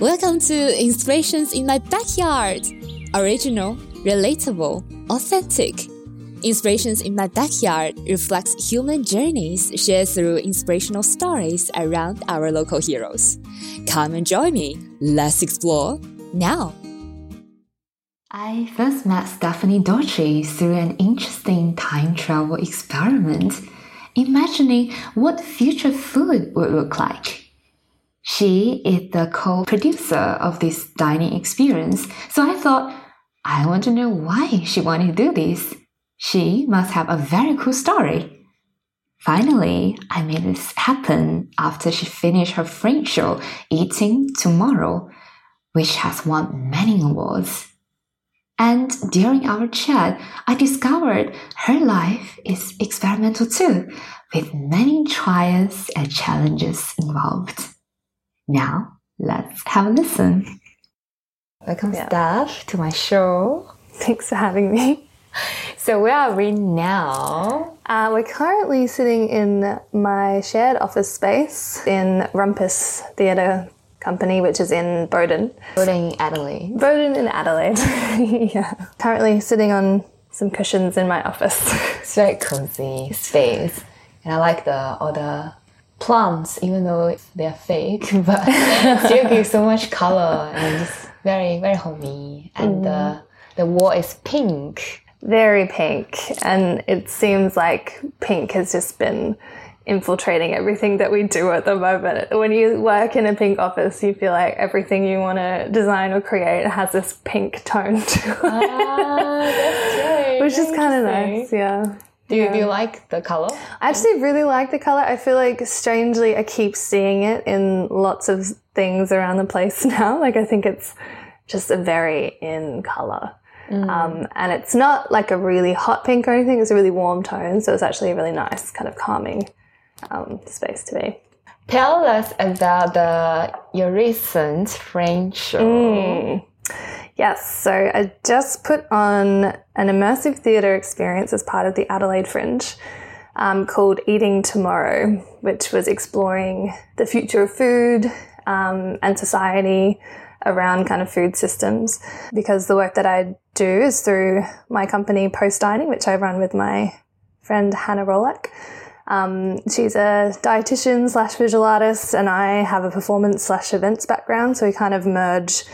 Welcome to Inspirations in My Backyard. Original, relatable, authentic. Inspirations in My Backyard reflects human journeys shared through inspirational stories around our local heroes. Come and join me. Let's explore now. I first met Stephanie Dolce through an interesting time travel experiment, imagining what future food would look like. She is the co producer of this dining experience, so I thought, I want to know why she wanted to do this. She must have a very cool story. Finally, I made this happen after she finished her Fringe show, Eating Tomorrow, which has won many awards. And during our chat, I discovered her life is experimental too, with many trials and challenges involved. Now, let's have a listen. Welcome, Yeah. Steph, to my show. Thanks for having me. So, where are we now? Uh, we're currently sitting in my shared office space in Rumpus Theatre Company, which is in Bowden. Building Adelaide. Bowden in Adelaide. yeah. Currently sitting on some cushions in my office. It's very cozy space, and I like the all the plants, even though they're fake, but still give so much color and just very very homey. And the the wall is pink. Very pink. And it seems like pink has just been infiltrating everything that we do at the moment. When you work in a pink office, you feel like everything you want to design or create has this pink tone to it. Ah, which is kind of nice. Yeah. Do you, do you like the color? I actually really like the color. I feel like strangely I keep seeing it in lots of things around the place now. Like I think it's just a very in color. Um, and it's not like a really hot pink or anything. It's a really warm tone, so it's actually a really nice kind of calming um, space to be. Tell us about the your recent Fringe show. Yes, so I just put on an immersive theatre experience as part of the Adelaide Fringe um, called Eating Tomorrow, which was exploring the future of food um, and society around kind of food systems. Because the work that I do is through my company Post Dining, which I run with my friend Hannah Rolak. Um, she's a dietitian slash visual artist, and I have a performance slash events background. So we kind of merge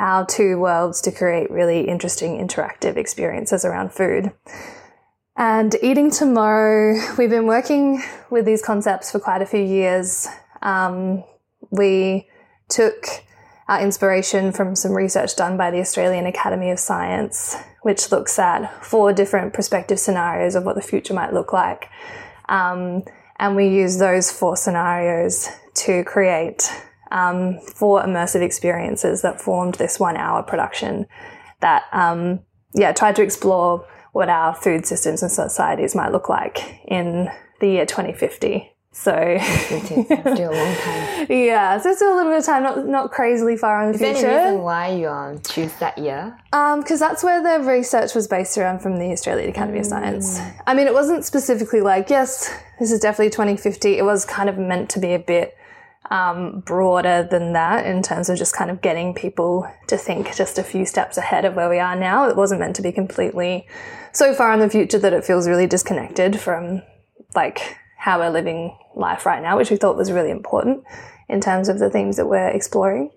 our two worlds to create really interesting interactive experiences around food. And Eating Tomorrow, we've been working with these concepts for quite a few years. Um, we took our inspiration from some research done by the Australian Academy of Science, which looks at four different prospective scenarios of what the future might look like. Um, and we use those four scenarios to create um, four immersive experiences that formed this one hour production that, um, yeah, tried to explore what our food systems and societies might look like in the year 2050. So, still a long time. yeah, so it's a little bit of time, not, not crazily far in the Is there any future. reason why you um, choose that year? Because that's where the research was based around from the Australian Academy of Science. I mean, it wasn't specifically like, yes, this is definitely 2050. It was kind of meant to be a bit um, broader than that in terms of just kind of getting people to think just a few steps ahead of where we are now. It wasn't meant to be completely so far in the future that it feels really disconnected from like how we're living life right now, which we thought was really important in terms of the themes that we're exploring.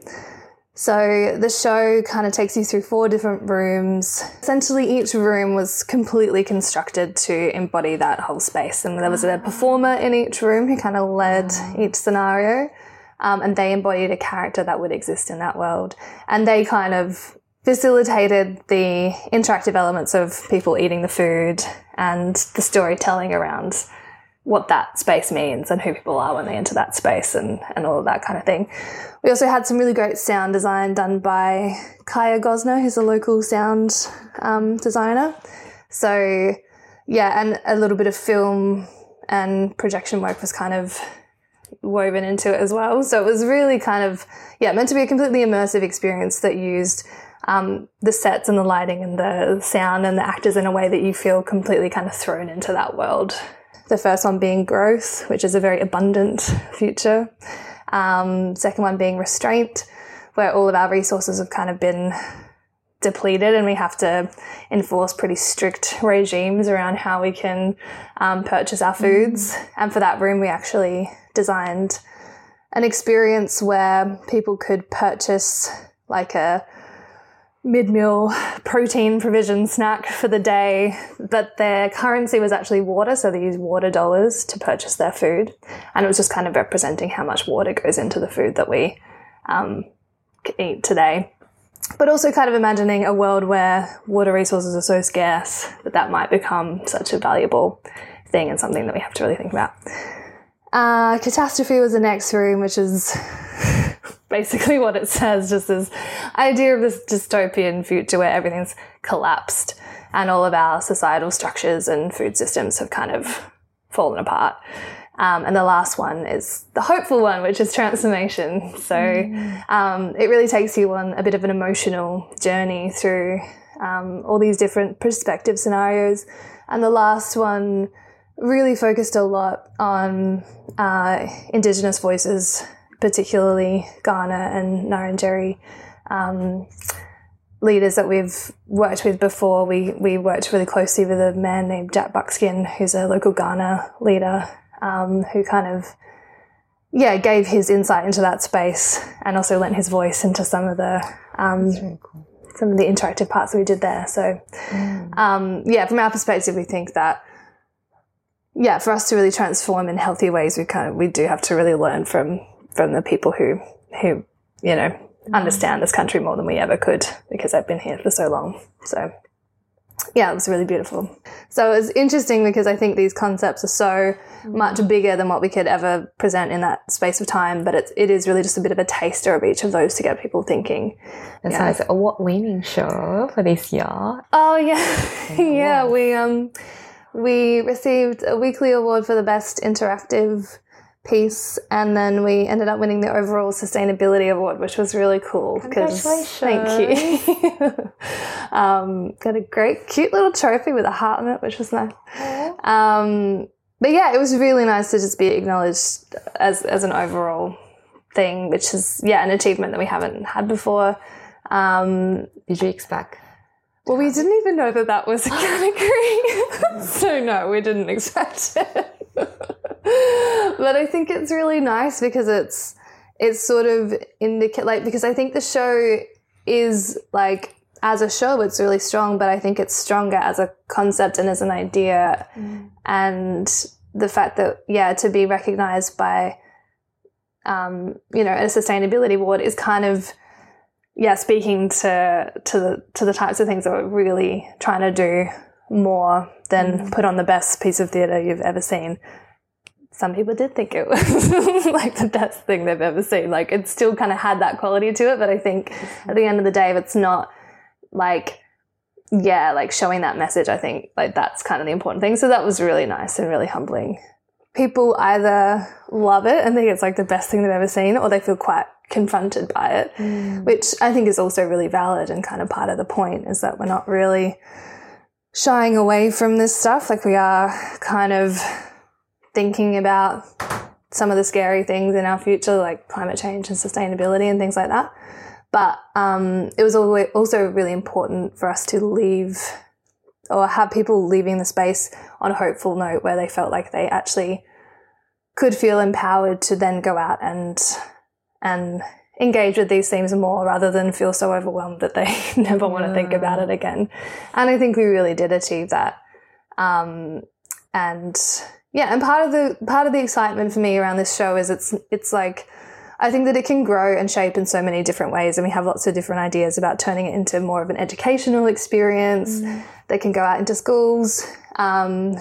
So the show kind of takes you through four different rooms. Essentially, each room was completely constructed to embody that whole space. And there was a performer in each room who kind of led each scenario. Um, and they embodied a character that would exist in that world. And they kind of facilitated the interactive elements of people eating the food and the storytelling around what that space means and who people are when they enter that space and, and all of that kind of thing. We also had some really great sound design done by Kaya Gosner, who's a local sound um, designer. So, yeah, and a little bit of film and projection work was kind of woven into it as well. So it was really kind of, yeah, meant to be a completely immersive experience that used um, the sets and the lighting and the sound and the actors in a way that you feel completely kind of thrown into that world. The first one being growth, which is a very abundant future. Um, second one being restraint, where all of our resources have kind of been depleted and we have to enforce pretty strict regimes around how we can um, purchase our foods. Mm. And for that room, we actually designed an experience where people could purchase like a mid meal protein provision snack for the day, but their currency was actually water, so they used water dollars to purchase their food. And it was just kind of representing how much water goes into the food that we um, eat today. But also kind of imagining a world where water resources are so scarce that that might become such a valuable thing and something that we have to really think about. Uh, catastrophe was the next room, which is basically what it says, just this idea of this dystopian future where everything's collapsed and all of our societal structures and food systems have kind of fallen apart. Um, and the last one is the hopeful one, which is transformation. So mm. um, it really takes you on a bit of an emotional journey through um, all these different perspective scenarios. And the last one really focused a lot on uh, Indigenous voices particularly Kaurna and Ngarrindjeri um, leaders that we've worked with before. We, we worked really closely with a man named Jack Buckskin, who's a local Kaurna leader, um, who kind of yeah, gave his insight into that space and also lent his voice into some of the um, cool. some of the interactive parts that we did there. So, mm. um, yeah, from our perspective, we think that yeah, for us to really transform in healthy ways, we kind of we do have to really learn from from the people who who you know understand this country more than we ever could because they've been here for so long. So yeah, it was really beautiful. So it was interesting because I think these concepts are so much mm. bigger than what we could ever present in that space of time. But it, it is really just a bit of a taster of each of those to get people thinking. And yeah. so it's a award-winning show for this year. Oh yeah, yeah. We um we received a weekly award for the best interactive piece, and then we ended up winning the overall sustainability award, which was really cool. Congratulations! Thank you. um, got a great, cute little trophy with a heart on it, which was nice. Um, but yeah, it was really nice to just be acknowledged as as an overall thing, which is yeah an achievement that we haven't had before. Um, Did you expect? Well, we didn't even know that that was a category, so no, we didn't expect it. but I think it's really nice because it's it's sort of indicate like because I think the show is like as a show it's really strong, but I think it's stronger as a concept and as an idea, mm. and the fact that yeah to be recognized by um, you know a sustainability award is kind of yeah speaking to to the to the types of things that we're really trying to do more than mm. put on the best piece of theatre you've ever seen some people did think it was like the best thing they've ever seen. Like it still kind of had that quality to it, but I think at the end of the day, if it's not like, yeah, like showing that message, I think like that's kind of the important thing. So that was really nice and really humbling. People either love it and think it's like the best thing they've ever seen, or they feel quite confronted by it, mm. which I think is also really valid and kind of part of the point is that we're not really shying away from this stuff. Like we are kind of thinking about some of the scary things in our future, like climate change and sustainability and things like that. But um, it was also really important for us to leave or have people leaving the space on a hopeful note where they felt like they actually could feel empowered to then go out and and engage with these themes more rather than feel so overwhelmed that they never want to think about it again. And I think we really did achieve that. Um, and yeah, and part of the part of the excitement for me around this show is it's it's like I think that it can grow and shape in so many different ways, and we have lots of different ideas about turning it into more of an educational experience mm. that can go out into schools, um,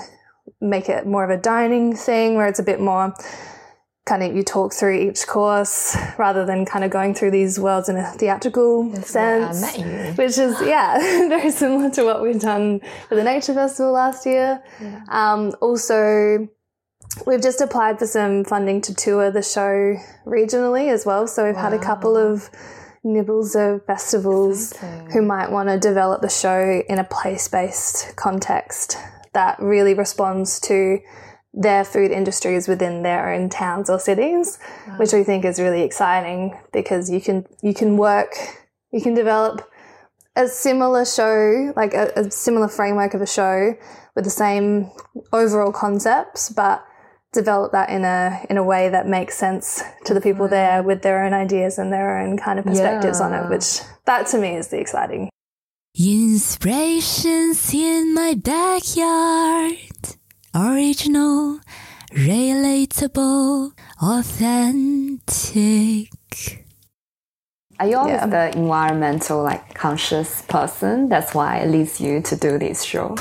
make it more of a dining thing where it's a bit more kind of you talk through each course rather than kind of going through these worlds in a theatrical That's sense, which is yeah very similar to what we've done for the Nature Festival last year. Yeah. Um, also, we've just applied for some funding to tour the show regionally as well. So we've wow. had a couple of nibbles of festivals who might want to develop the show in a place based context that really responds to their food industries within their own towns or cities, which we think is really exciting because you can you can work, you can develop a similar show, like a, a similar framework of a show with the same overall concepts, but develop that in a in a way that makes sense to the people there with their own ideas and their own kind of perspectives on it, which that to me is the exciting. Inspirations in my backyard. Original, relatable, authentic. Are you always Yeah. the environmental, like conscious person? That's why it leads you to do this show.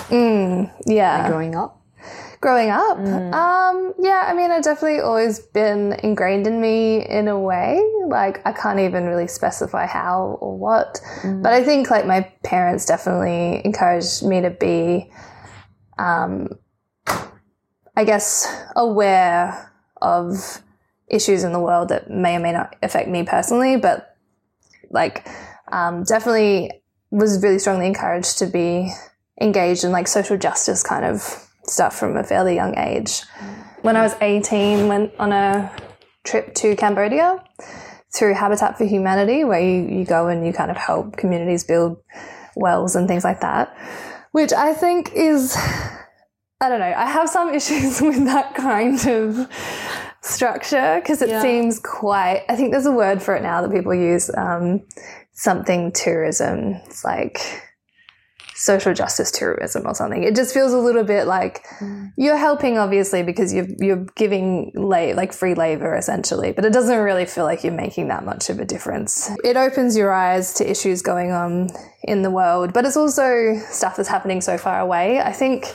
Yeah. Growing up, Growing up, um, yeah, I mean, I definitely always been ingrained in me in a way. Like, I can't even really specify how or what, but I think like my parents definitely encouraged me to be, um, I guess, aware of issues in the world that may or may not affect me personally, but like, um, definitely was really strongly encouraged to be engaged in like social justice kind of stuff from a fairly young age. When I was 18, went on a trip to Cambodia through Habitat for Humanity, where you, you go and you kind of help communities build wells and things like that, which I think is, I don't know, I have some issues with that kind of structure because it Yeah. seems quite, I think there's a word for it now that people use, um, something tourism. It's like, social justice tourism or something. It just feels a little bit like you're helping obviously because you're you're giving la- like free labor essentially, but it doesn't really feel like you're making that much of a difference. It opens your eyes to issues going on in the world, but it's also stuff that's happening so far away. I think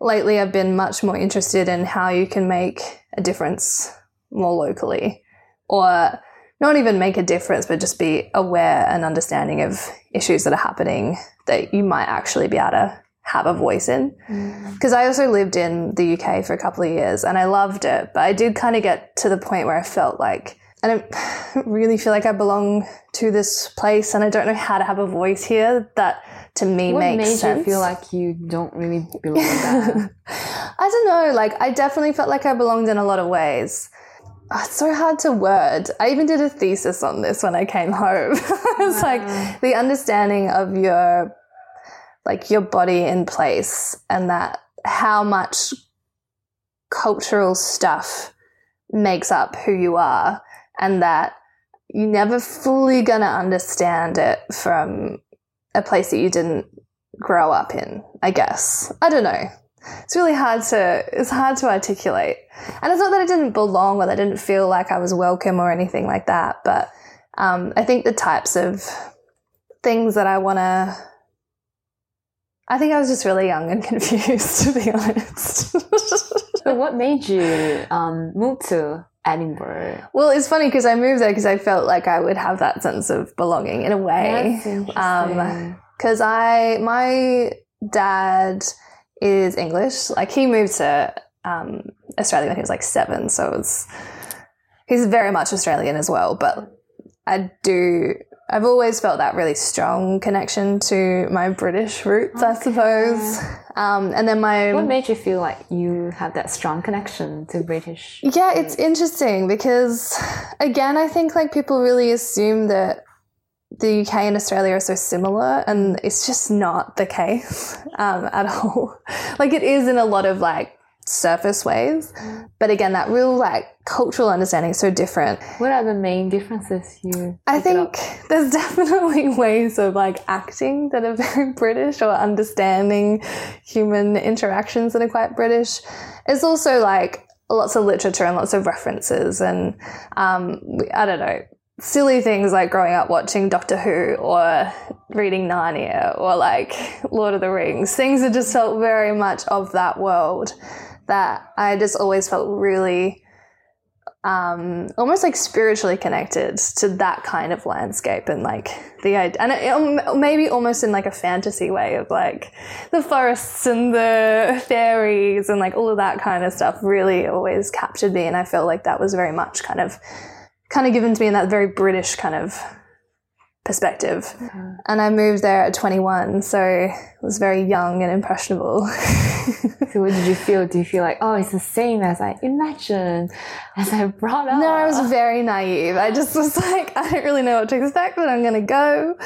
lately I've been much more interested in how you can make a difference more locally or not even make a difference, but just be aware and understanding of issues that are happening that you might actually be able to have a voice in. Mm. Because I also lived in the UK for a couple of years and I loved it, but I did kind of get to the point where I felt like I don't really feel like I belong to this place and I don't know how to have a voice here that to me what makes made sense. you feel like you don't really belong there? I don't know. Like, I definitely felt like I belonged in a lot of ways. Oh, it's so hard to word. I even did a thesis on this when I came home. it's like the understanding of your, like your body in place and that how much cultural stuff makes up who you are and that you're never fully gonna understand it from a place that you didn't grow up in, I guess. I don't know. It's really hard to it's hard to articulate. And it's not that i didn't belong or that i didn't feel like i was welcome or anything like that but um, i think the types of things that i want to i think i was just really young and confused to be honest. So, what made you um, move to Edinburgh? well it's funny because i moved there because i felt like i would have that sense of belonging in a way Um, because I my dad is English. Like he moved to um, Australia when he was like seven, so it's he's very much Australian as well. But I do. I've always felt that really strong connection to my British roots, I suppose. Um, and then my what made you feel like you have that strong connection to British? Yeah, it's interesting because, again, I think like people really assume that the UK and Australia are so similar, and it's just not the case um, at all. like it is in a lot of like surface ways, but again, that real like cultural understanding is so different. What are the main differences you? I think there's definitely ways of like acting that are very British or understanding human interactions that are quite British. It's also like lots of literature and lots of references and um, I don't know silly things like growing up watching Doctor Who or reading Narnia or like Lord of the Rings. Things that just felt very much of that world that I just always felt really um, almost like spiritually connected to that kind of landscape and like the and it, um, maybe almost in like a fantasy way of like the forests and the fairies and like all of that kind of stuff really always captured me, and I felt like that was very much kind of kind of given to me in that very British kind of perspective. Mm-hmm. And I moved there at 21, so I was very young and impressionable. so what did you feel? Do you feel like, oh, it's the same as I imagined, as I brought up? No, I was very naive. I just was like, I don't really know what to expect, but I'm going to go.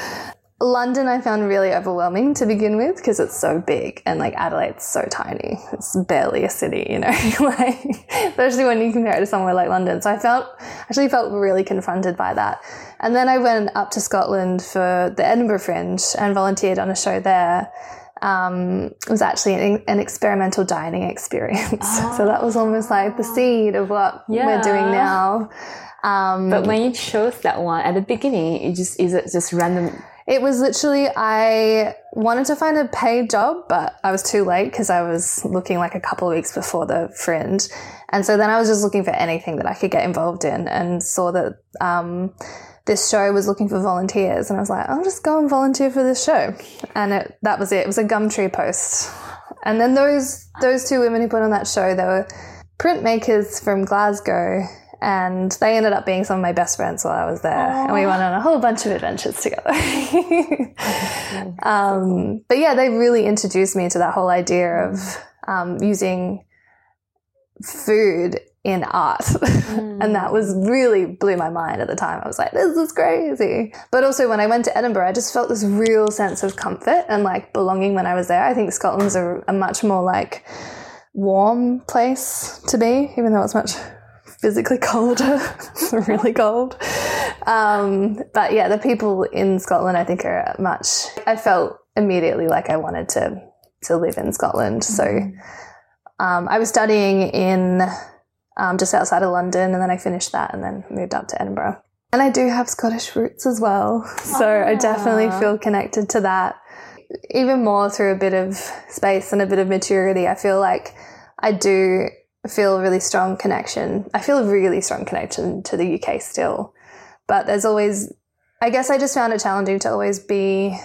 London I found really overwhelming to begin with because it's so big and like Adelaide's so tiny. It's barely a city, you know, like especially when you compare it to somewhere like London. So I felt actually felt really confronted by that. And then I went up to Scotland for the Edinburgh Fringe and volunteered on a show there. Um, it was actually an, an experimental dining experience. Oh. so that was almost like the seed of what yeah. we're doing now. Um, but when you chose that one at the beginning, it just is it just random it was literally, I wanted to find a paid job, but I was too late because I was looking like a couple of weeks before the fringe. And so then I was just looking for anything that I could get involved in and saw that, um, this show was looking for volunteers and I was like, I'll just go and volunteer for this show. And it, that was it. It was a Gumtree post. And then those, those two women who put on that show, they were printmakers from Glasgow and they ended up being some of my best friends while I was there, Aww. and we went on a whole bunch of adventures together. um, but yeah, they really introduced me to that whole idea of um, using food in art. Mm. and that was really blew my mind at the time. I was like, this is crazy. But also when I went to Edinburgh, I just felt this real sense of comfort and like belonging when I was there. I think Scotland's a, a much more like warm place to be, even though it's much physically colder, really cold. Um, but yeah, the people in Scotland, I think, are much. I felt immediately like I wanted to to live in Scotland. So um, I was studying in um, just outside of London, and then I finished that, and then moved up to Edinburgh. And I do have Scottish roots as well, so ah. I definitely feel connected to that. Even more through a bit of space and a bit of maturity, I feel like I do feel a really strong connection. I feel a really strong connection to the UK still. But there's always, I guess I just found it challenging to always be,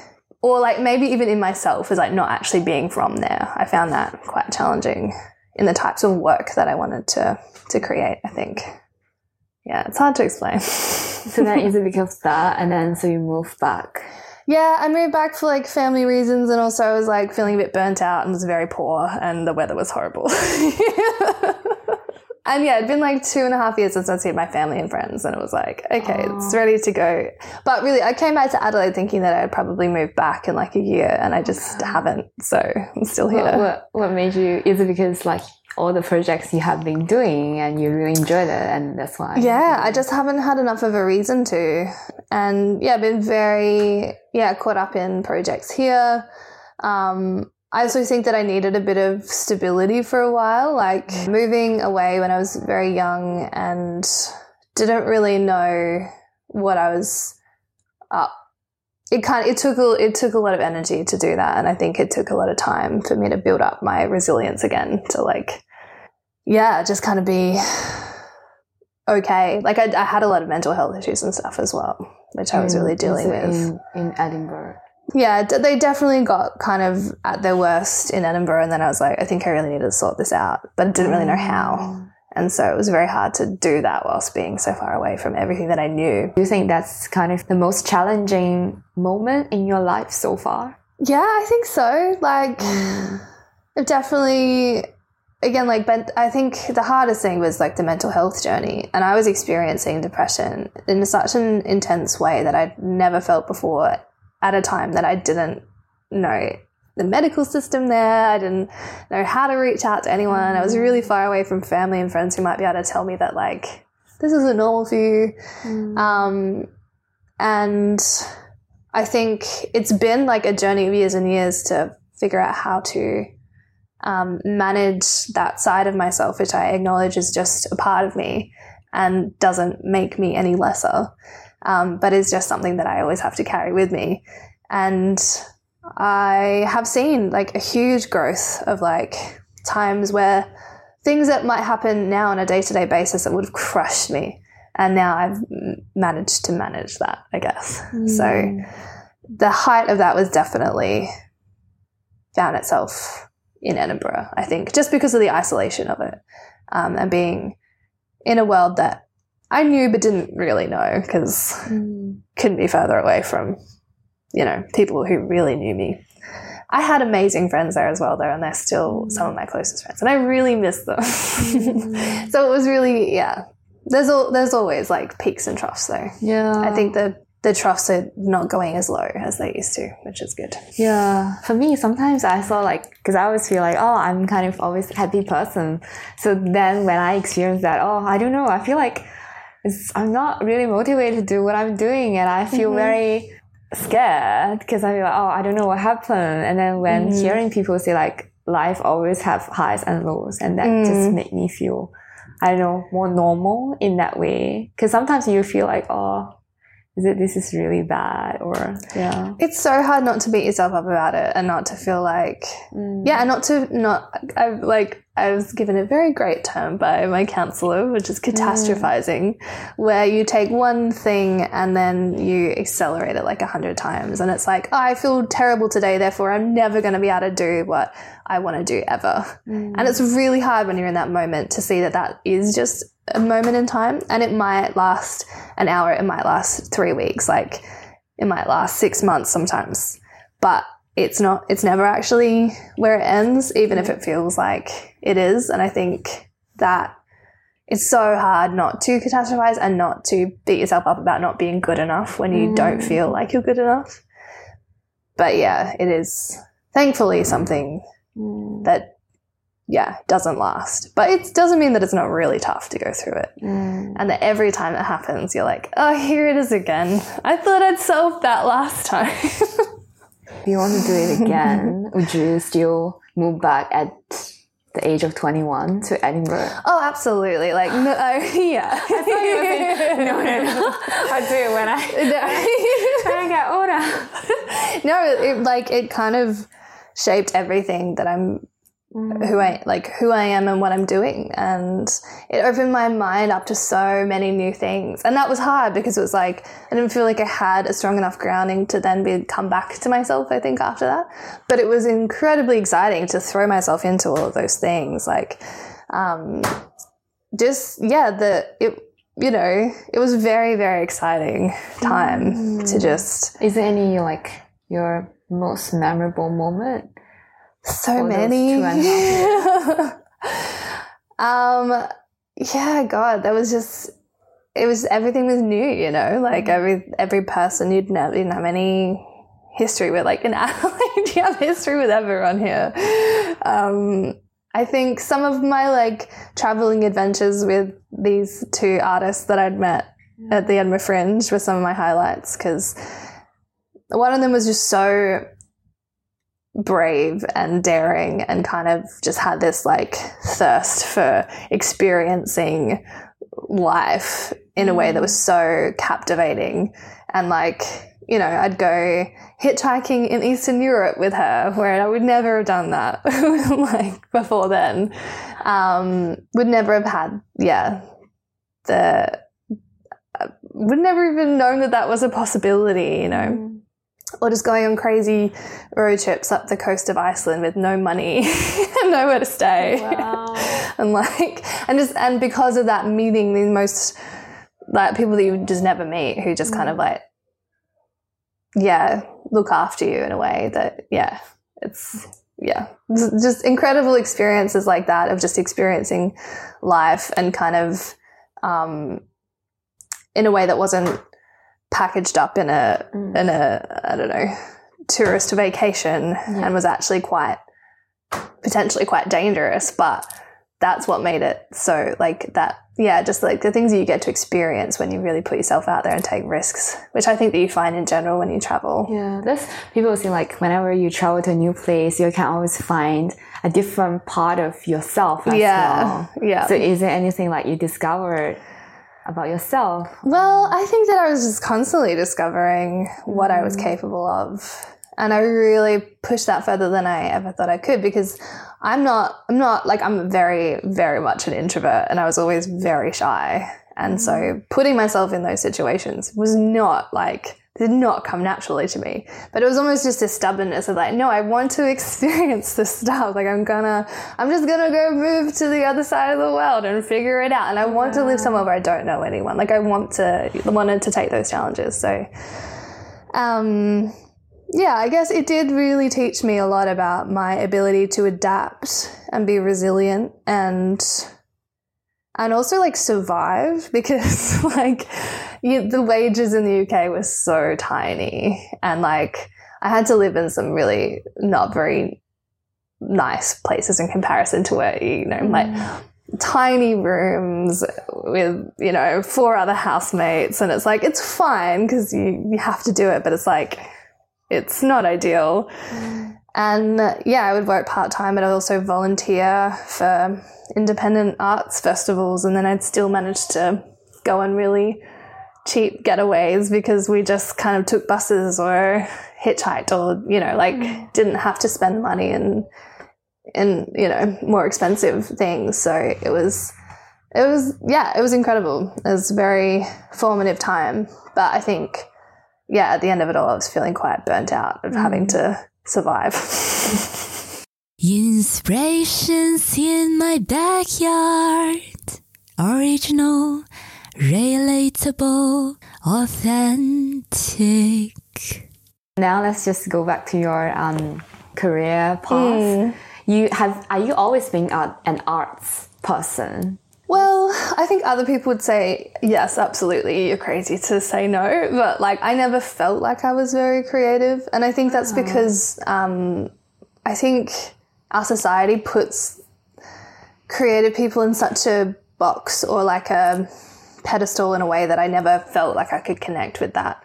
or like maybe even in myself, is like not actually being from there. I found that quite challenging in the types of work that I wanted to, to create, I think. Yeah, it's hard to explain. so then because of that? And then so you move back? Yeah, I moved back for like family reasons and also I was like feeling a bit burnt out and was very poor and the weather was horrible. and yeah, it'd been like two and a half years since I'd seen my family and friends and it was like, okay, it's ready to go. But really, I came back to Adelaide thinking that I'd probably move back in like a year and I just haven't. So I'm still here. What, what, what made you, is it because like all the projects you have been doing and you really enjoyed it and that's why yeah i just haven't had enough of a reason to and yeah been very yeah caught up in projects here um, I also think that I needed a bit of stability for a while, like moving away when I was very young and didn't really know what I was up. It kind of, it took a, it took a lot of energy to do that, and I think it took a lot of time for me to build up my resilience again to like yeah, just kind of be okay. Like I, I, had a lot of mental health issues and stuff as well, which I was really dealing with in, in Edinburgh. Yeah, they definitely got kind of at their worst in Edinburgh, and then I was like, I think I really need to sort this out, but I didn't really know how. Mm. And so it was very hard to do that whilst being so far away from everything that I knew. Do you think that's kind of the most challenging moment in your life so far? Yeah, I think so. Like, mm. definitely again, like, but I think the hardest thing was like the mental health journey. And I was experiencing depression in such an intense way that I'd never felt before at a time that I didn't know the medical system there. I didn't know how to reach out to anyone. I was really far away from family and friends who might be able to tell me that, like, this isn't normal for you. Mm. Um, and I think it's been like a journey of years and years to figure out how to um, manage that side of myself, which I acknowledge is just a part of me and doesn't make me any lesser, um, but is just something that I always have to carry with me. And I have seen like a huge growth of like times where things that might happen now on a day to day basis that would have crushed me. And now I've managed to manage that, I guess. Mm. So the height of that was definitely found itself in Edinburgh, I think, just because of the isolation of it um, and being in a world that I knew but didn't really know because mm. couldn't be further away from, you know, people who really knew me. I had amazing friends there as well, though, and they're still mm. some of my closest friends, and I really miss them. Mm. so it was really, yeah. There's al- there's always like peaks and troughs, though. Yeah. I think the the troughs are not going as low as they used to, which is good. Yeah, for me, sometimes I saw like, because I always feel like, oh, I'm kind of always happy person. So then when I experience that, oh, I don't know, I feel like it's, I'm not really motivated to do what I'm doing, and I feel mm-hmm. very scared because I feel like, oh, I don't know what happened. And then when mm-hmm. hearing people say like, life always have highs and lows, and that just mm. made me feel, I don't know, more normal in that way. Because sometimes you feel like, oh, is it this is really bad or yeah. It's so hard not to beat yourself up about it and not to feel like, mm. yeah, and not to not. I like I was given a very great term by my counselor, which is mm. catastrophizing, where you take one thing and then you accelerate it like a hundred times, and it's like oh, I feel terrible today, therefore I'm never going to be able to do what I want to do ever, mm. and it's really hard when you're in that moment to see that that is just a moment in time, and it might last an hour, it might last three weeks, like it might last six months sometimes, but it's not, it's never actually where it ends, even if it feels like it is. And I think that it's so hard not to catastrophize and not to beat yourself up about not being good enough when you don't mm. feel like you're good enough. But yeah, it is thankfully something mm. that yeah, doesn't last. But it doesn't mean that it's not really tough to go through it. Mm. And that every time it happens, you're like, oh, here it is again. I thought I'd solved that last time. If you want to do it again, would you still move back at the age of 21 to Edinburgh? oh, absolutely. Like, no, I, yeah. no, no, no. I'll do it when I, when I get older. no, it, like, it kind of shaped everything that I'm who I like who I am and what I'm doing. And it opened my mind up to so many new things. And that was hard because it was like I didn't feel like I had a strong enough grounding to then be come back to myself I think after that. But it was incredibly exciting to throw myself into all of those things. Like um just yeah the it you know it was very very exciting time to just Is there any like your most memorable moment? So many. um yeah god that was just it was everything was new you know? Like every every person you'd never didn't have any history with like in Adelaide you have history with everyone here? Um I think some of my like traveling adventures with these two artists that I'd met at the Edinburgh Fringe were some of my highlights because one of them was just so brave and daring and kind of just had this like thirst for experiencing life in a way that was so captivating. And like you know i'd go hitchhiking in eastern europe with her where i would never have done that like before then. Um would never have had yeah the uh, would never even known that that was a possibility you know or just going on crazy road trips up the coast of Iceland with no money and nowhere to stay. and like, and just, and because of that, meeting the most, like, people that you just never meet who just kind of like, yeah, look after you in a way that, yeah, it's, yeah, just just incredible experiences like that of just experiencing life and kind of, um, in a way that wasn't packaged up in a mm. in a I don't know tourist vacation and was actually quite potentially quite dangerous, but that's what made it so like that yeah just like the things that you get to experience when you really put yourself out there and take risks which i think that you find in general when you travel Yeah, that's people say like whenever you travel to a new place, you can always find a different part of yourself. As Yeah, well. yeah. So is there anything like you discovered about yourself? Well, I think that I was just constantly discovering what I was mm. capable of. And I really pushed that further than I ever thought I could because I'm not, I'm not like, I'm very, very much an introvert and I was always very shy. And so mm. putting myself in those situations was not like did not come naturally to me. But it was almost just a stubbornness of like, no, I want to experience this stuff. Like I'm gonna, I'm just gonna go move to the other side of the world and figure it out. And I want to live somewhere where I don't know anyone. Like I want to, wanted to take those challenges. So, um, yeah, I guess it did really teach me a lot about my ability to adapt and be resilient and and also like survive because like you, the wages in the UK were so tiny and like I had to live in some really not very nice places in comparison to where you know mm. like tiny rooms with you know four other housemates and it's like it's fine because you you have to do it but it's like it's not ideal mm. and yeah I would work part time but I'd also volunteer for independent arts festivals, and then I'd still manage to go and really cheap getaways because we just kind of took buses or hitchhiked or you know like mm. didn't have to spend money in in you know more expensive things so it was it was yeah it was incredible it was a very formative time but i think yeah at the end of it all i was feeling quite burnt out of mm. having to survive Inspirations in my backyard. Original, relatable, authentic. Now let's just go back to your um, career path. Mm. You have are you always been an arts person? Well, I think other people would say, yes, absolutely, you're crazy to say no. But like, I never felt like I was very creative. And I think that's oh. because um, I think our society puts creative people in such a box or like a pedestal in a way that I never felt like I could connect with that.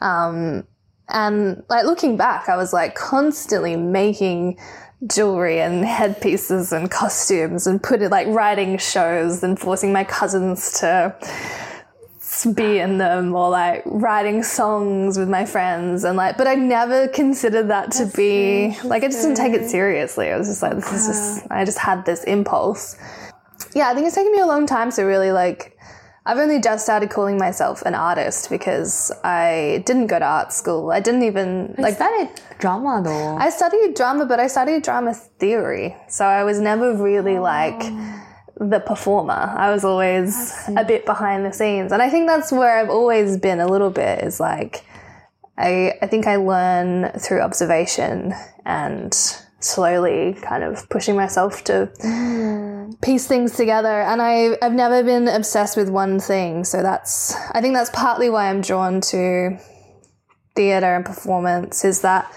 Um, and like looking back, I was like constantly making jewelry and headpieces and costumes and put it like writing shows and forcing my cousins to be in them or like writing songs with my friends and like but I never considered that to That's be like I just didn't take it seriously. I was just like this is just I just had this impulse. Yeah, I think it's taken me a long time to really like I've only just started calling myself an artist because I didn't go to art school. I didn't even I like studied drama though. I studied drama, but I studied drama theory. So I was never really oh. like the performer. I was always a bit behind the scenes. And I think that's where I've always been a little bit is like, I, I think I learn through observation and slowly kind of pushing myself to mm. piece things together. And I, I've never been obsessed with one thing. So that's, I think that's partly why I'm drawn to theatre and performance is that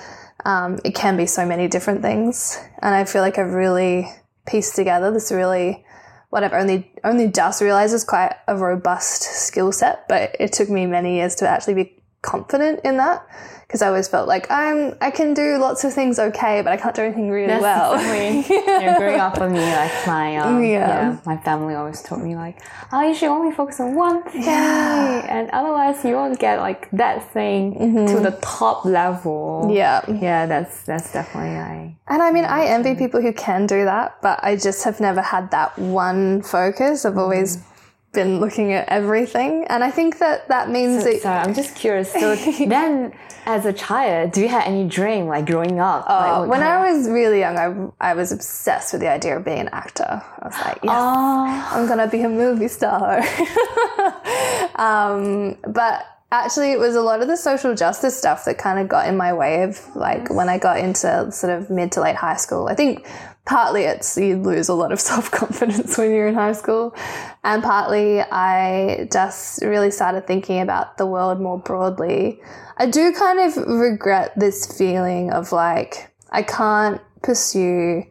um, it can be so many different things. And I feel like I've really pieced together this really what I've only only just realized is quite a robust skill set, but it took me many years to actually be confident in that because I always felt like I'm I can do lots of things okay, but I can't do anything really well. yeah, growing up for me, like my um, yeah. yeah. my family always told me like, oh, you should only focus on one thing, yeah. and otherwise you won't get like that thing mm-hmm. to the top level. Yeah, yeah, that's that's definitely I. And I mean, I envy people who can do that, but I just have never had that one focus. I've always mm been looking at everything, and I think that that means so, that. Sorry, I'm just curious. So then, as a child, do you have any dream like growing up? Oh, like, when I was really young, I I was obsessed with the idea of being an actor. I was like, yes, oh. I'm gonna be a movie star. um, but actually it was a lot of the social justice stuff that kind of got in my way of like when I got into sort of mid to late high school. I think partly it's you lose a lot of self confidence when you're in high school, and partly I just really started thinking about the world more broadly. I do kind of regret this feeling of like I can't pursue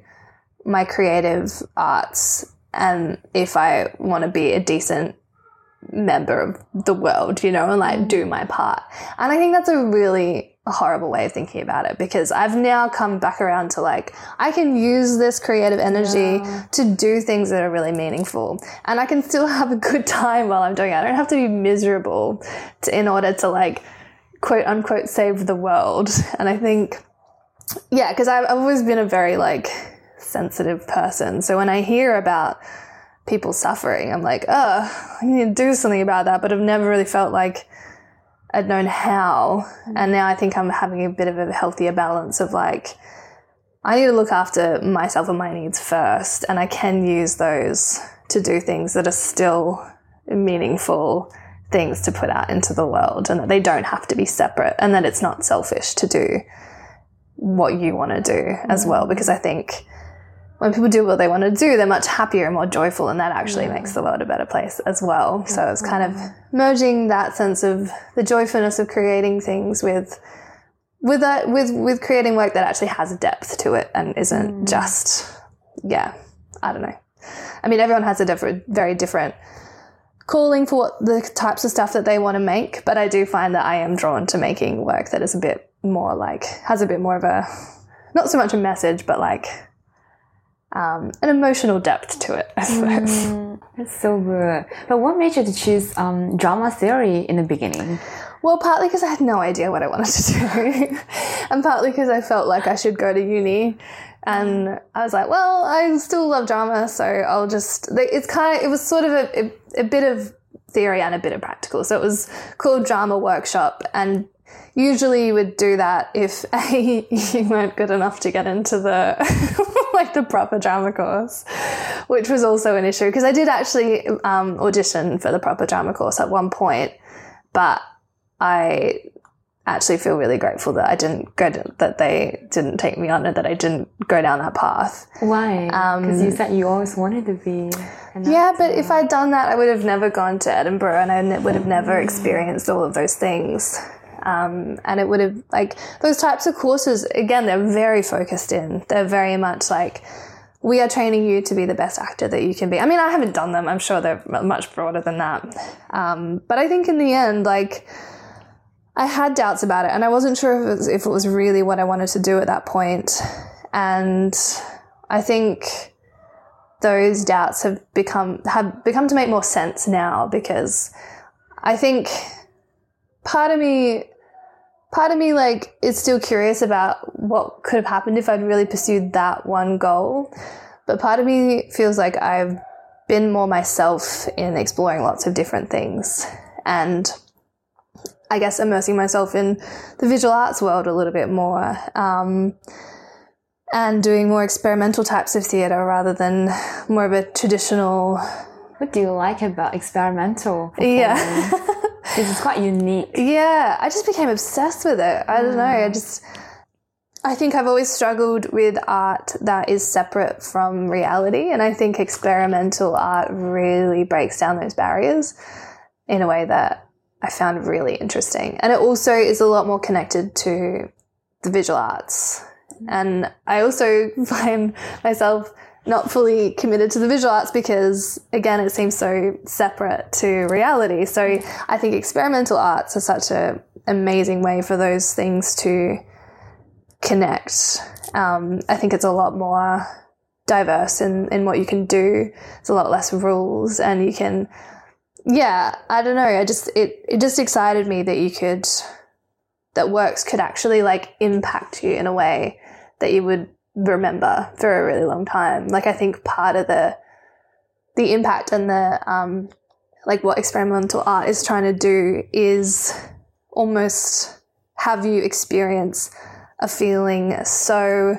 my creative arts and if I want to be a decent member of the world, you know, and like do mm. my part. And I think that's a really horrible way of thinking about it because I've now come back around to like, I can use this creative energy yeah. to do things that are really meaningful and I can still have a good time while I'm doing it. I don't have to be miserable to, in order to like, quote unquote, save the world. And I think, yeah, because I've always been a very like sensitive person. So when I hear about, people suffering. I'm like, oh, I need to do something about that. But I've never really felt like I'd known how. Mm. And now I think I'm having a bit of a healthier balance of like, I need to look after myself and my needs first. And I can use those to do things that are still meaningful things to put out into the world and that they don't have to be separate and that it's not selfish to do what you want to do as mm. well. Because I think when people do what they want to do, they're much happier and more joyful, and that actually makes the world a better place as well. So it's kind of merging that sense of the joyfulness of creating things with with that with with creating work that actually has depth to it and isn't mm. just yeah I don't know. I mean, everyone has a different, very different calling for what the types of stuff that they want to make, but I do find that I am drawn to making work that is a bit more like has a bit more of a not so much a message, but like um, an emotional depth to it, I suppose. That's so good. But what made you to choose um, drama theory in the beginning? Well, partly because I had no idea what I wanted to do, and partly because I felt like I should go to uni. And I was like, well, I still love drama, so I'll just. It's kind of. It was sort of a, a, a bit of theory and a bit of practical. So it was called drama workshop, and usually you would do that if a you weren't good enough to get into the like the proper drama course, which was also an issue because I did actually um, audition for the proper drama course at one point, but I actually feel really grateful that I didn't go to, that they didn't take me on and that I didn't go down that path. Why? Because you said you always wanted to be. Yeah, but if I'd done that, I would have never gone to Edinburgh and I would have never experienced all of those things. Um, and it would have, like, those types of courses, again, they're very focused in. They're very much like, we are training you to be the best actor that you can be. I mean, I haven't done them. I'm sure they're much broader than that. Um, but I think in the end, like, I had doubts about it and I wasn't sure if it, was, if it was really what I wanted to do at that point. And I think those doubts have become have become to make more sense now because I think part of me part of me like is still curious about what could have happened if I'd really pursued that one goal. But part of me feels like I've been more myself in exploring lots of different things and I guess immersing myself in the visual arts world a little bit more. Um, and doing more experimental types of theatre rather than more of a traditional. What do you like about experimental? Yeah. Because it's quite unique. Yeah, I just became obsessed with it. I don't know. I mm. just. I think I've always struggled with art that is separate from reality. And I think experimental art really breaks down those barriers in a way that I found really interesting. And it also is a lot more connected to the visual arts. Mm. And I also find myself not fully committed to the visual arts because, again, it seems so separate to reality. So I think experimental arts are such an amazing way for those things to connect. Um, I think it's a lot more diverse in, in what you can do. It's a lot less rules and you can, yeah, I don't know. I just, it, it just excited me that you could, that works could actually like impact you in a way that you would remember for a really long time. Like I think part of the, the impact and the, um, like what experimental art is trying to do is almost have you experience a feeling so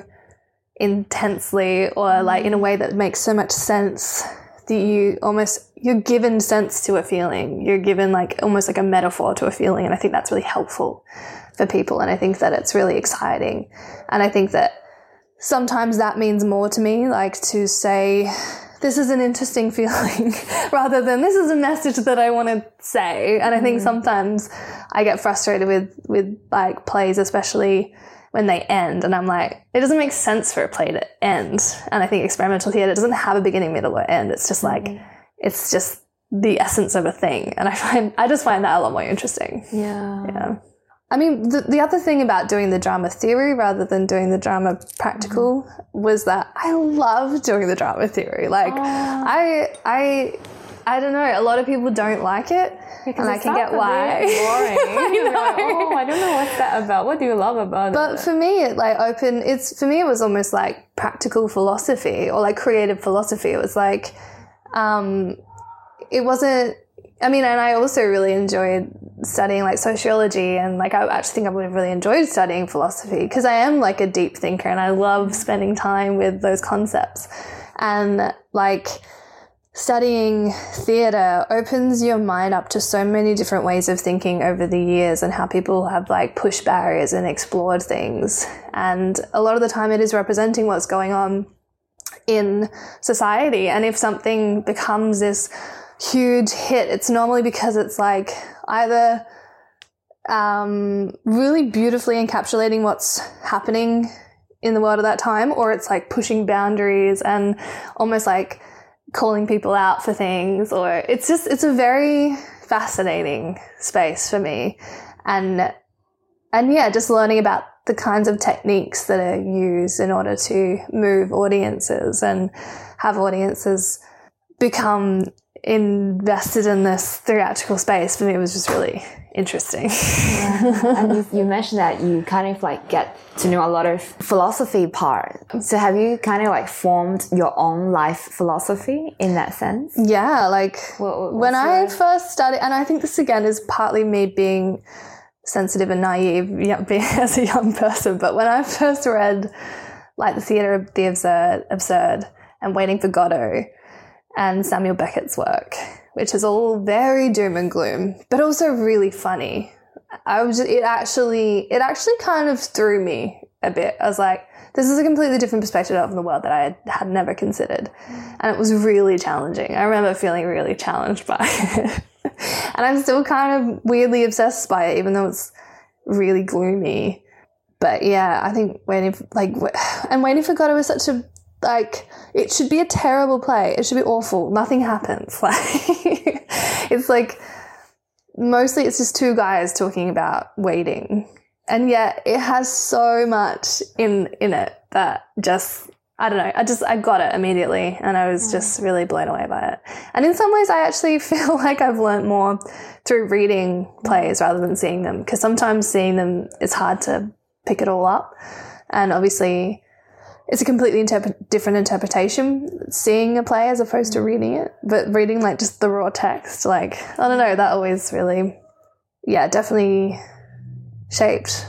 intensely or like in a way that makes so much sense that you almost you're given sense to a feeling. You're given like almost like a metaphor to a feeling. And i think that's really helpful for people. And i think that it's really exciting. And i think that sometimes that means more to me like to say this is an interesting feeling rather than this is a message that I want to say. And I think mm. sometimes I get frustrated with, with like plays, especially when they end. And I'm like, it doesn't make sense for a play to end. And I think experimental theatre doesn't have a beginning, middle, or end. It's just like, mm. it's just the essence of a thing. And I find, I just find that a lot more interesting. Yeah. Yeah. I mean, the, the other thing about doing the drama theory rather than doing the drama practical was that I love doing the drama theory. Like, I, I, I don't know. A lot of people don't like it, and I can get why. Boring. You're like, oh, I don't know what's that about. What do you love about But it? But for me, it like open. It's for me, it was almost like practical philosophy or like creative philosophy. It was like, um, it wasn't. I mean, and I also really enjoyed studying like sociology and like I actually think I would have really enjoyed studying philosophy because I am like a deep thinker and I love spending time with those concepts. And like studying theater opens your mind up to so many different ways of thinking over the years and how people have like pushed barriers and explored things. And a lot of the time it is representing what's going on in society. And if something becomes this huge hit, it's normally because it's like either um, really beautifully encapsulating what's happening in the world at that time, or it's like pushing boundaries and almost like calling people out for things, or it's just, it's a very fascinating space for me. And, and yeah, just learning about the kinds of techniques that are used in order to move audiences and have audiences become invested in this theatrical space for me was just really interesting. yeah. And you, you, mentioned that you kind of like get to know a lot of philosophy part. So have you kind of like formed your own life philosophy in that sense? Yeah, like what, when. I first started, and I think this again is partly me being sensitive and naive being as a young person, but when I first read like the theatre of the absurd, absurd and waiting for Godot, and Samuel Beckett's work, which is all very doom and gloom, but also really funny. I was it actually it actually kind of threw me a bit. I was like, this is a completely different perspective of the world that I had never considered. And it was really challenging. I remember feeling really challenged by it. and I'm still kind of weirdly obsessed by it, even though it's really gloomy. But yeah, I think waiting, for, like, and waiting for Godot was such a like it should be a terrible play. It should be awful. Nothing happens. Like it's like mostly it's just two guys talking about waiting. And yet it has so much in in it that just I don't know. I just I got it immediately and I was just mm. really blown away by it. And in some ways I actually feel like I've learned more through reading plays mm. rather than seeing them because sometimes seeing them it's hard to pick it all up. And obviously it's a completely different interpretation seeing a play as opposed to reading it. But reading like just the raw text, like I don't know, that always really, yeah, definitely shaped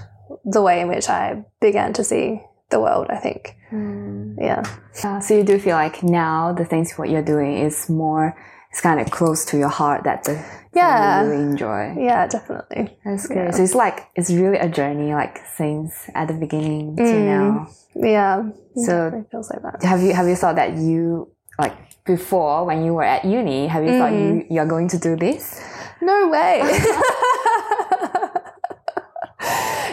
the way in which I began to see the world. I think, mm. yeah. Uh, so you do feel like now the things what you're doing is more it's kind of close to your heart that the yeah really enjoy yeah definitely that's good yeah. so it's like it's really a journey like since at the beginning to mm. now yeah so it feels like that have you have you thought that you like before when you were at uni have you mm. thought you you're going to do this no way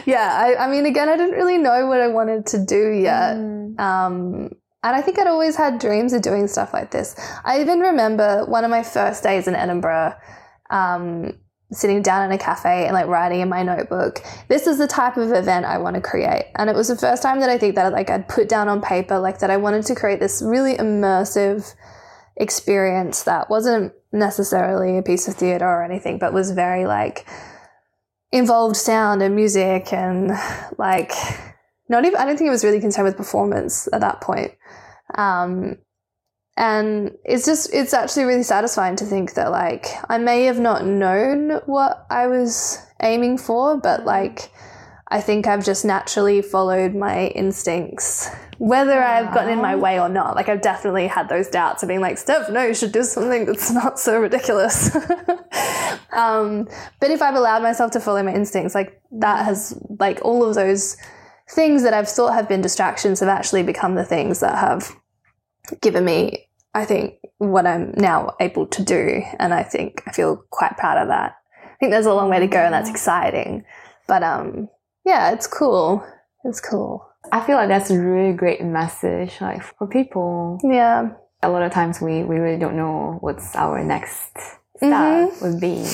yeah I, I mean again i didn't really know what i wanted to do yet mm. um and I think I'd always had dreams of doing stuff like this. I even remember one of my first days in Edinburgh, um, sitting down in a cafe and like writing in my notebook, this is the type of event I want to create. And it was the first time that I think that like I'd put down on paper, like that I wanted to create this really immersive experience that wasn't necessarily a piece of theater or anything, but was very like involved sound and music and like not even, I don't think it was really concerned with performance at that point. Um, and it's just, it's actually really satisfying to think that like I may have not known what I was aiming for, but like I think I've just naturally followed my instincts, whether I've gotten in my way or not. Like I've definitely had those doubts of being like, Steph, no, you should do something that's not so ridiculous. um, but if I've allowed myself to follow my instincts, like that has like all of those things that I've thought have been distractions have actually become the things that have given me, I think, what I'm now able to do. And I think I feel quite proud of that. I think there's a long way to go and that's exciting. But um, yeah, it's cool. It's cool. I feel like that's a really great message, like for people. Yeah. A lot of times we, we really don't know what's our next step mm-hmm. would be.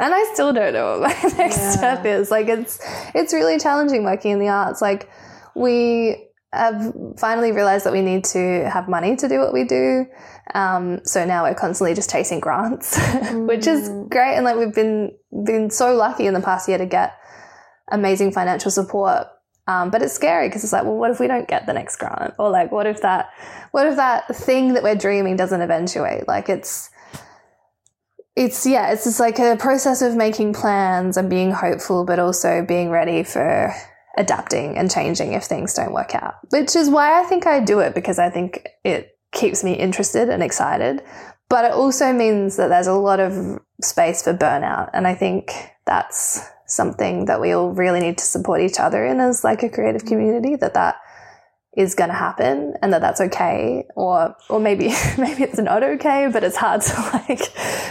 And I still don't know what my next yeah. step is. Like it's it's really challenging working in the arts. Like we have finally realized that we need to have money to do what we do. Um, so now we're constantly just chasing grants, mm. which is mm. great. And like we've been been so lucky in the past year to get amazing financial support. Um, but it's scary because it's like, well, what if we don't get the next grant? Or like, what if that, what if that thing that we're dreaming doesn't eventuate? Like it's, it's yeah, it's just like a process of making plans and being hopeful, but also being ready for adapting and changing if things don't work out. Which is why I think I do it because I think it keeps me interested and excited. But it also means that there's a lot of space for burnout. And I think that's something that we all really need to support each other in as like a creative community that that is going to happen and that that's okay or or maybe maybe it's not okay but it's hard to like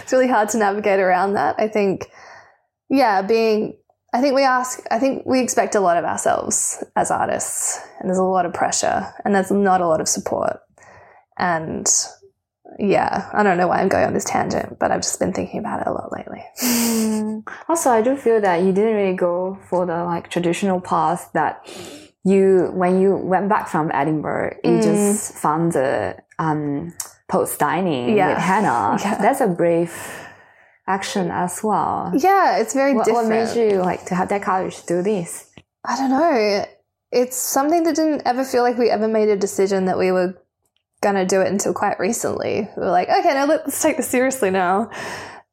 it's really hard to navigate around that i think yeah being i think we ask i think we expect a lot of ourselves as artists and there's a lot of pressure and there's not a lot of support and yeah, I don't know why I'm going on this tangent, but I've just been thinking about it a lot lately. Mm. Also, I do feel that you didn't really go for the like traditional path that you when you went back from Edinburgh, you mm. just found the um, post dining yeah. with Hannah. Yeah. That's a brave action as well. Yeah, it's very what, different. What made you like to have that courage to do this? I don't know. It's something that didn't ever feel like we ever made a decision that we were going to do it until quite recently. We were like, okay, now let's take this seriously now.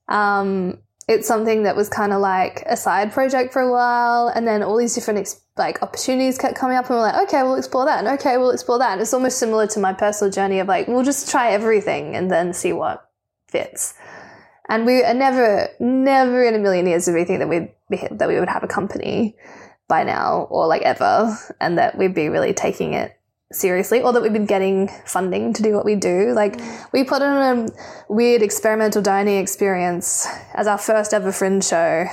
Um, it's something that was kind of like a side project for a while, and then all these different ex- like opportunities kept coming up, and we're like, okay, we'll explore that, and okay, we'll explore that. And it's almost similar to my personal journey of like, we'll just try everything and then see what fits. And we are never, never in a million years did we think that we'd be, that we would have a company by now, or like ever, and that we'd be really taking it seriously or that we've been getting funding to do what we do. Like mm. we put on a weird experimental dining experience as our first ever fringe show.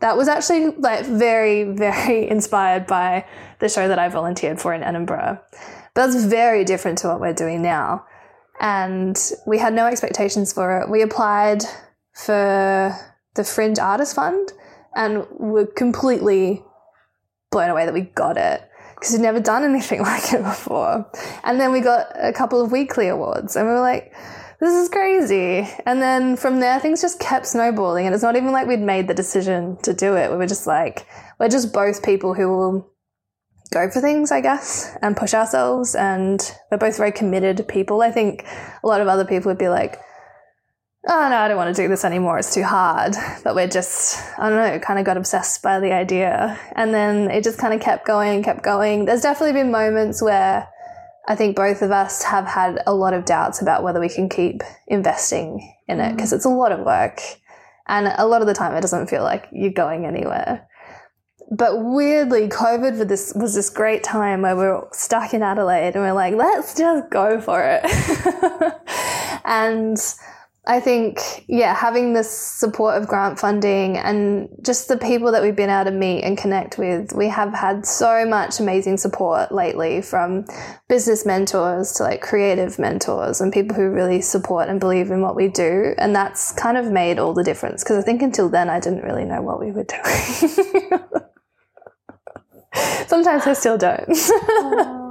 That was actually like very, very inspired by the show that I volunteered for in Edinburgh. But that's very different to what we're doing now. And we had no expectations for it. We applied for the Fringe Artist Fund and were completely blown away that we got it because we'd never done anything like it before. And then we got a couple of weekly awards and we were like, this is crazy. And then from there, things just kept snowballing. And it's not even like we'd made the decision to do it. We were just like, we're just both people who will go for things, I guess, and push ourselves. And we're both very committed people. I think a lot of other people would be like, oh no, I don't want to do this anymore. It's too hard. But we're just, I don't know, kind of got obsessed by the idea. And then it just kind of kept going and kept going. There's definitely been moments where I think both of us have had a lot of doubts about whether we can keep investing in it because mm. it's a lot of work. And a lot of the time it doesn't feel like you're going anywhere. But weirdly, COVID for this was this great time where we are stuck in Adelaide and we're like, let's just go for it. and I think, yeah, having this support of grant funding and just the people that we've been able to meet and connect with, we have had so much amazing support lately from business mentors to like creative mentors and people who really support and believe in what we do. And that's kind of made all the difference because I think until then I didn't really know what we were doing. Sometimes I still don't.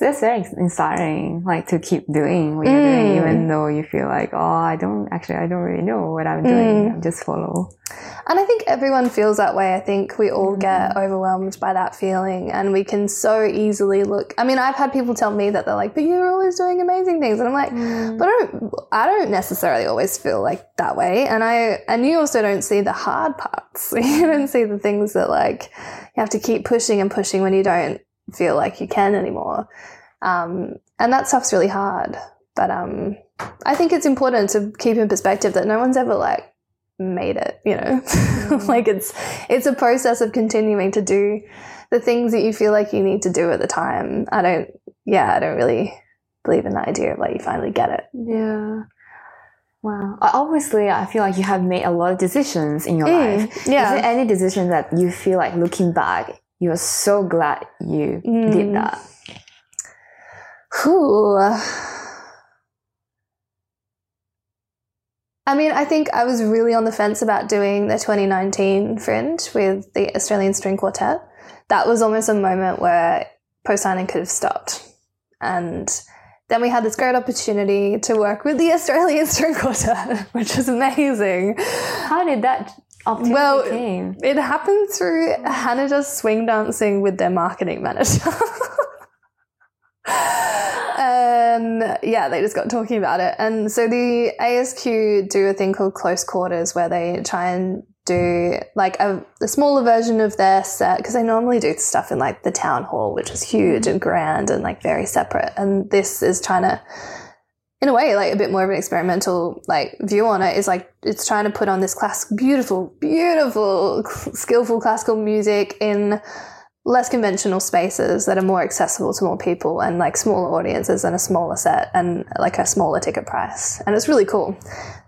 that's very inspiring, like to keep doing what you're mm. doing, even though you feel like, oh, I don't actually, I don't really know what I'm doing. Mm. just follow. And I think everyone feels that way. I think we all mm. get overwhelmed by that feeling, and we can so easily look. I mean, I've had people tell me that they're like, "But you're always doing amazing things," and I'm like, mm. "But I don't, I don't necessarily always feel like that way." And I, and you also don't see the hard parts. you don't see the things that like you have to keep pushing and pushing when you don't feel like you can anymore. Um, and that stuff's really hard. But um, I think it's important to keep in perspective that no one's ever like made it, you know? Mm. like it's it's a process of continuing to do the things that you feel like you need to do at the time. I don't yeah, I don't really believe in the idea of like you finally get it. Yeah. Wow. Obviously, I feel like you have made a lot of decisions in your mm, life. Yeah. Is there any decision that you feel like looking back, you're so glad you mm. did that? Whew. I mean, I think I was really on the fence about doing the 2019 Fringe with the Australian String Quartet. That was almost a moment where Post Dining could have stopped. And then we had this great opportunity to work with the Australian String Quartet, which was amazing. How did that well, came? it happened through Hannah does swing dancing with their marketing manager. and yeah, they just got talking about it. And so the ASQ do a thing called close quarters where they try and do like a, a smaller version of their set because they normally do stuff in like the town hall, which is huge and grand and like very separate. And this is trying to, in a way, like a bit more of an experimental like view on it. Is like it's trying to put on this class, beautiful, beautiful, skillful classical music in less conventional spaces that are more accessible to more people and like smaller audiences and a smaller set and like a smaller ticket price. And it's really cool.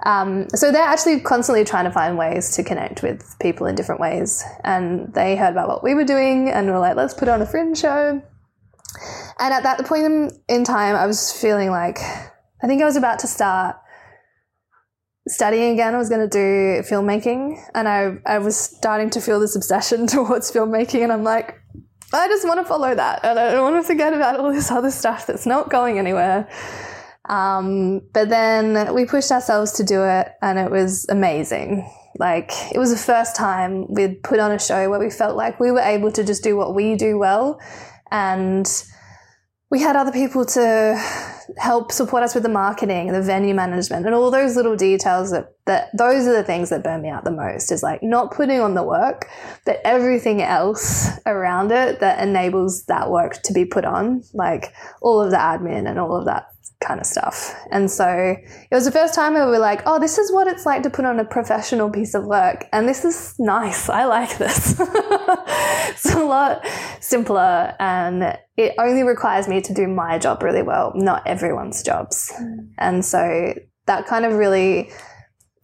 Um, so they're actually constantly trying to find ways to connect with people in different ways. And they heard about what we were doing and were like, let's put on a fringe show. And at that point in time, I was feeling like, I think I was about to start studying again. I was going to do filmmaking and I, I was starting to feel this obsession towards filmmaking. And I'm like, I just want to follow that. And I don't want to forget about all this other stuff that's not going anywhere. Um, but then we pushed ourselves to do it and it was amazing. Like it was the first time we'd put on a show where we felt like we were able to just do what we do well and we had other people to help support us with the marketing, the venue management, and all those little details that, that those are the things that burn me out the most is like not putting on the work, but everything else around it that enables that work to be put on, like all of the admin and all of that kind of stuff. And so it was the first time where we were like, oh, this is what it's like to put on a professional piece of work. And this is nice. I like this. it's a lot simpler and it only requires me to do my job really well, not everyone's jobs. Mm. And so that kind of really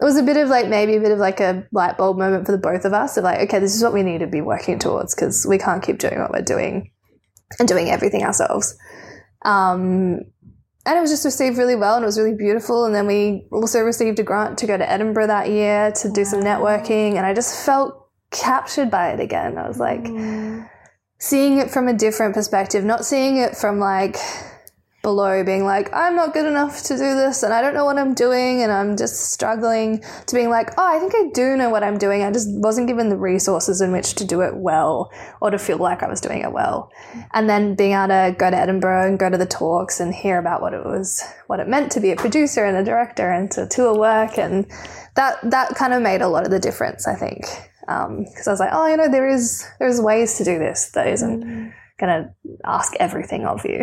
it was a bit of like maybe a bit of like a light bulb moment for the both of us of like, okay, this is what we need to be working towards because we can't keep doing what we're doing and doing everything ourselves. Um, and it was just received really well and it was really beautiful. And then we also received a grant to go to Edinburgh that year to do some networking. And I just felt captured by it again. I was like, mm. seeing it from a different perspective, not seeing it from like, below being like, I'm not good enough to do this and I don't know what I'm doing and I'm just struggling to being like, oh, I think I do know what I'm doing. I just wasn't given the resources in which to do it well or to feel like I was doing it well. And then being able to go to Edinburgh and go to the talks and hear about what it was, what it meant to be a producer and a director and to tour work. And that, that kind of made a lot of the difference, I think. Um, cause I was like, oh, you know, there is, there's ways to do this that isn't, mm gonna ask everything of you.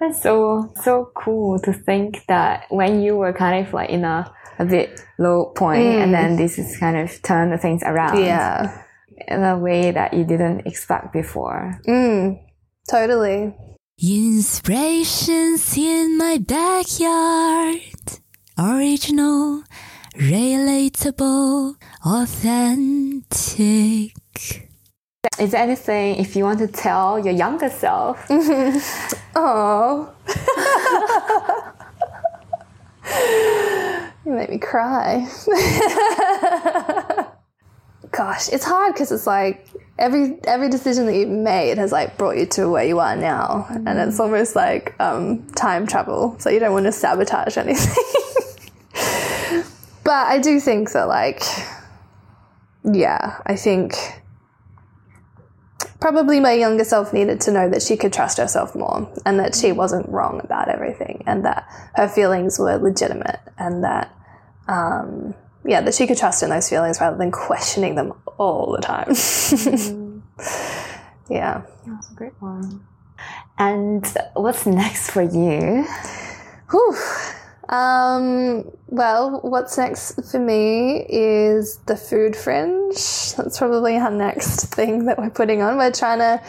That's so so cool to think that when you were kind of like in a a bit low point, mm. and then this is kind of turn the things around. Yeah. In a way that you didn't expect before. Mm, totally. Inspirations in my backyard. Original, relatable, authentic. Is there anything if you want to tell your younger self? oh. you make me cry. Gosh, it's hard because it's like every every decision that you've made has like brought you to where you are now, mm. and it's almost like um, time travel. So you don't want to sabotage anything. but I do think that, like, yeah, I think probably my younger self needed to know that she could trust herself more and that she wasn't wrong about everything and that her feelings were legitimate and that um, yeah that she could trust in those feelings rather than questioning them all the time mm. yeah that's a great one and what's next for you Whew. Um, well, what's next for me is the food fringe. That's probably our next thing that we're putting on. We're trying to,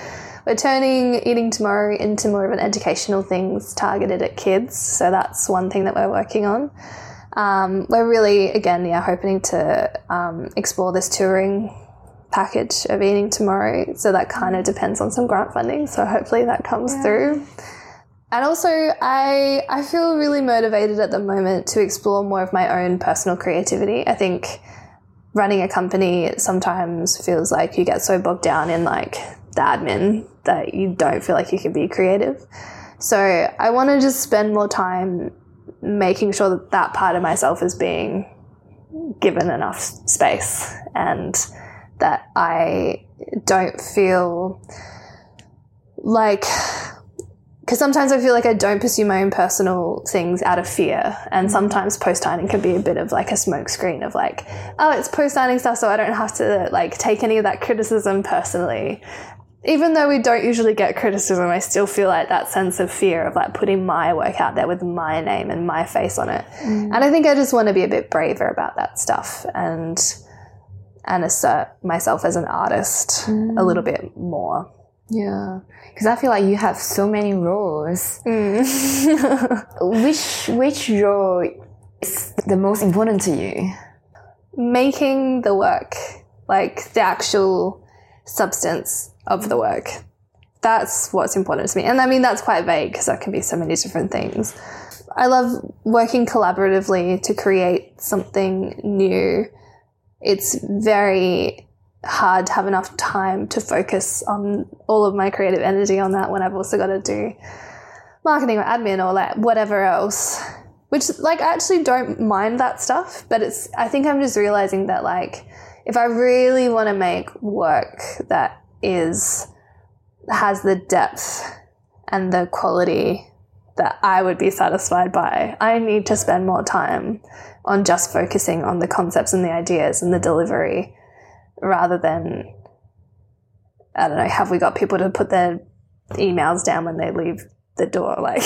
we're turning eating tomorrow into more of an educational things targeted at kids. So that's one thing that we're working on. Um, we're really, again, yeah, hoping to um, explore this touring package of eating tomorrow. So that kind of depends on some grant funding. So hopefully that comes yeah. through. And also, I I feel really motivated at the moment to explore more of my own personal creativity. I think running a company sometimes feels like you get so bogged down in like the admin that you don't feel like you can be creative. So I want to just spend more time making sure that that part of myself is being given enough space and that I don't feel like because sometimes I feel like I don't pursue my own personal things out of fear. And mm. sometimes Post Dining can be a bit of like a smokescreen of like, oh, it's Post Dining stuff, so I don't have to like take any of that criticism personally. Even though we don't usually get criticism, I still feel like that sense of fear of like putting my work out there with my name and my face on it. Mm. And I think I just want to be a bit braver about that stuff and and assert myself as an artist a little mm. bit more. Yeah, because I feel like you have so many roles. Mm. which which role is the most important to you? making the work, like the actual substance of the work. That's what's important to me. And I mean, that's quite vague because that can be so many different things. I love working collaboratively to create something new. It's very hard to have enough time to focus on all of my creative energy on that when I've also got to do marketing or admin or like whatever else. Which like I actually don't mind that stuff but it's i think i'm just realizing that like if i really want to make work that is has the depth and the quality that i would be satisfied by i need to spend more time on just focusing on the concepts and the ideas and the delivery rather than i don't know have we got people to put their emails down when they leave the door? Like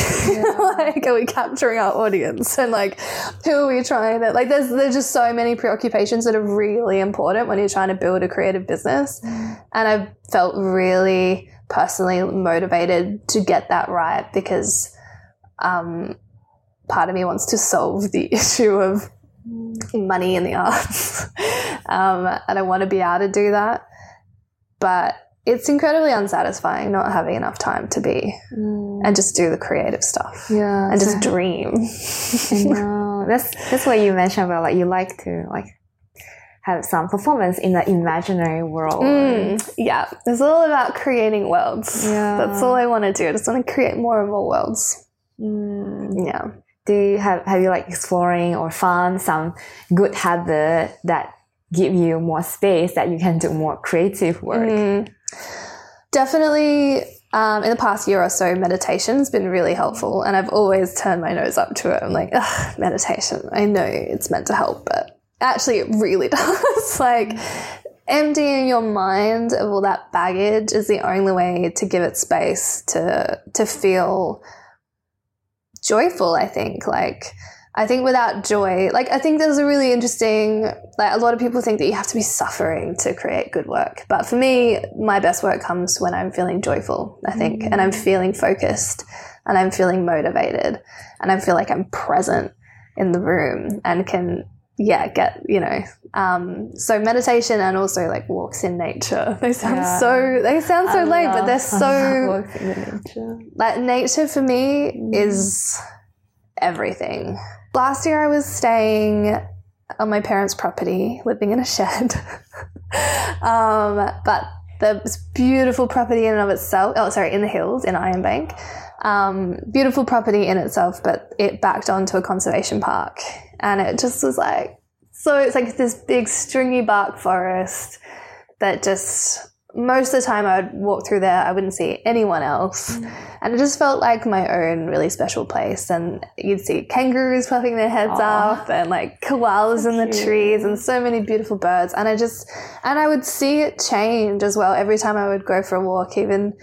like are we capturing our audience? And like who are we trying to like there's there's just so many preoccupations that are really important when you're trying to build a creative business. And i've felt really personally motivated to get that right because um part of me wants to solve the issue of money in the arts um and i want to be able to do that but it's incredibly unsatisfying not having enough time to be and just do the creative stuff Yeah, and just dream. I know. That's that's what you mentioned about like you like to like have some performance in the imaginary world. Mm, yeah, it's all about creating worlds. Yeah. That's all I want to do. I just want to create more and more worlds. Mm. Yeah. Do you have have you like exploring or found some good habit that give you more space that you can do more creative work? Mm. Definitely um, in the past year or so, meditation's been really helpful. And I've always turned my nose up to it. I'm like, meditation. I know it's meant to help, but actually, it really does. like, emptying your mind of all that baggage is the only way to give it space to to feel joyful i think. Like i think without joy like i think there's a really interesting like a lot of people think that you have to be suffering to create good work. But for me my best work comes when i'm feeling joyful i think and i'm mm. feeling focused and i'm feeling motivated and i feel like i'm present in the room and can yeah get you know um so meditation and also like walks in nature they sound Yeah. so they sound so I lame but they're so nature. like nature for me is everything. Last year I was staying on my parents' property, living in a shed. um, but the beautiful property in and of itself. Oh, sorry, in the hills in Ironbank. Um, beautiful property in itself, but it backed onto a conservation park, and it just was like so. It's like this big stringy bark forest that just most of the time I would walk through there, I wouldn't see anyone else. Mm. And it just felt like my own really special place. And you'd see kangaroos puffing their heads Aw. up and like koalas in the cute. trees and so many beautiful birds. And I just, and I would see it change as well every time I would go for a walk, even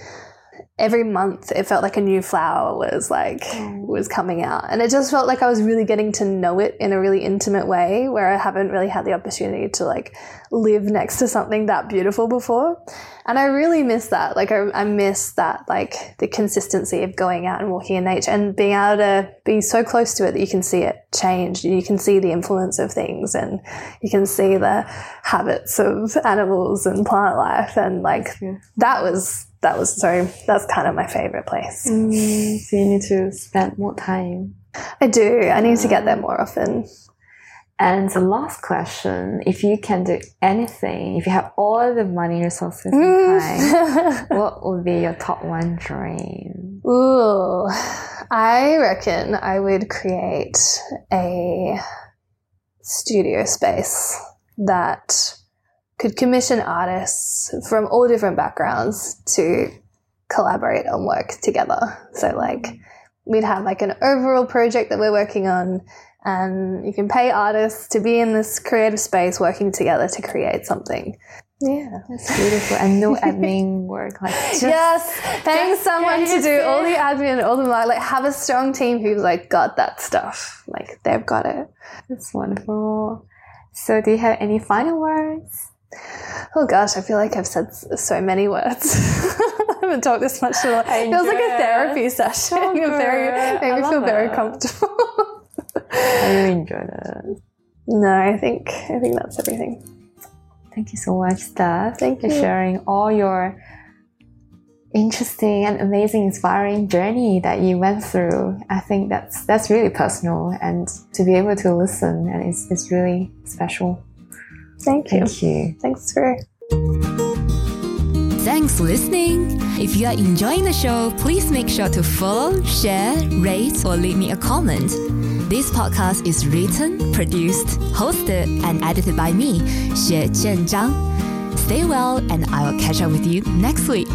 every month it felt like a new flower was like mm. was coming out. And it just felt like i was really getting to know it in a really intimate way where i haven't really had the opportunity to like live next to something that beautiful before. And i really miss that. Like i, I miss that like the consistency of going out and walking in nature and being able to be so close to it that you can see it change. You can see the influence of things and you can see the habits of animals and plant life. And like that was that was so that's kind of my favorite place Mm, so you need to spend more time. i do i need to get there more often And the last question: If you can do anything, if you have all the money, resources, and time, what would be your top one dream? Ooh, I reckon I would create a studio space that could commission artists from all different backgrounds to collaborate and work together. So like we'd have like an overall project that we're working on and you can pay artists to be in this creative space working together to create something. Yeah. That's beautiful. And no admin work. Like just, yes, paying just someone to do all the admin, all the like have a strong team who's like got that stuff. Like they've got it. That's wonderful. So do you have any final words? Oh gosh, I feel like I've said so many words. I haven't talked this much. To I it feels like a therapy session. So very, made me feel love very comfortable. I really enjoyed it. no, I think I think that's everything. Thank you so much, Steph, Thank for you. sharing all your interesting and amazing, inspiring journey that you went through. I think that's that's really personal, and to be able to listen and it's, it's really special. Thank you. Thank you. Thanks for Thanks for listening. If you are enjoying the show, please make sure to follow, share, rate, or leave me a comment. This podcast is written, produced, hosted, and edited by me, Xue Zhenzhang. Stay well, and I will catch up with you next week.